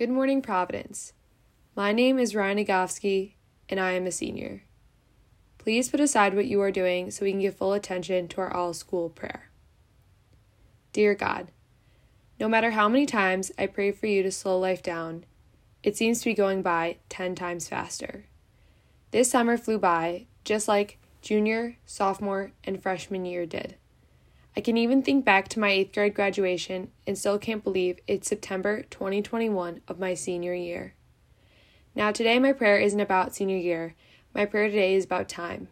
Good morning, Providence. My name is Ryan Agofsky, and I am a senior. Please put aside what you are doing so we can give full attention to our all school prayer. Dear God, no matter how many times I pray for you to slow life down, it seems to be going by 10 times faster. This summer flew by just like junior, sophomore, and freshman year did. I can even think back to my eighth grade graduation and still can't believe it's September 2021 of my senior year. Now, today my prayer isn't about senior year, my prayer today is about time.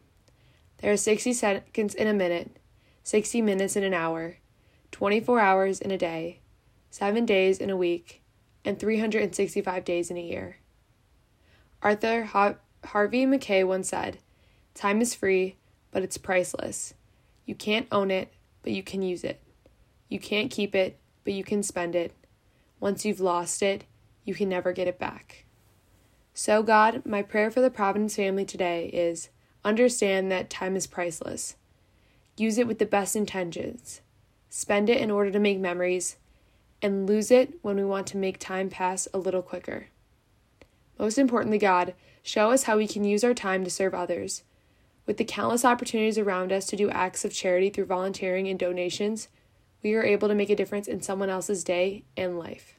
There are 60 seconds in a minute, 60 minutes in an hour, 24 hours in a day, 7 days in a week, and 365 days in a year. Arthur Harvey Mackay once said, Time is free, but it's priceless. You can't own it, but you can use it. You can't keep it, but you can spend it. Once you've lost it, you can never get it back. So, God, my prayer for the Providence family today is understand that time is priceless. Use it with the best intentions. Spend it in order to make memories, and lose it when we want to make time pass a little quicker. Most importantly, God, show us how we can use our time to serve others with the countless opportunities around us to do acts of charity through volunteering and donations, we are able to make a difference in someone else's day and life.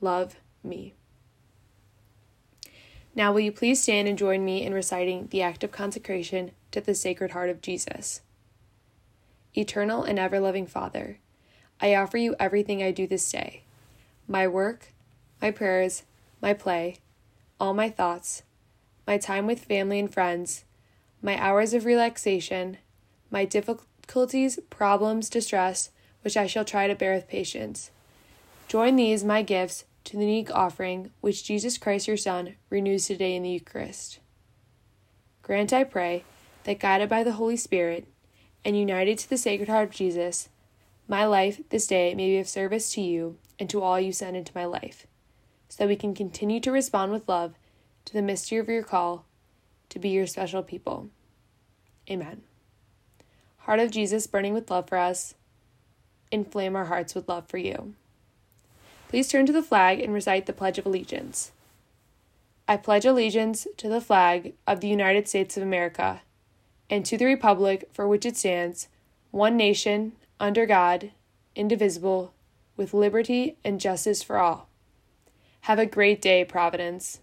Love me. Now, will you please stand and join me in reciting the act of consecration to the Sacred Heart of Jesus? Eternal and ever loving Father, I offer you everything I do this day my work, my prayers, my play, all my thoughts, my time with family and friends my hours of relaxation, my difficulties, problems, distress, which I shall try to bear with patience. Join these, my gifts, to the unique offering which Jesus Christ your Son renews today in the Eucharist. Grant, I pray, that guided by the Holy Spirit and united to the Sacred Heart of Jesus, my life this day may be of service to you and to all you send into my life, so that we can continue to respond with love to the mystery of your call to be your special people. Amen. Heart of Jesus, burning with love for us, inflame our hearts with love for you. Please turn to the flag and recite the Pledge of Allegiance. I pledge allegiance to the flag of the United States of America and to the Republic for which it stands, one nation, under God, indivisible, with liberty and justice for all. Have a great day, Providence.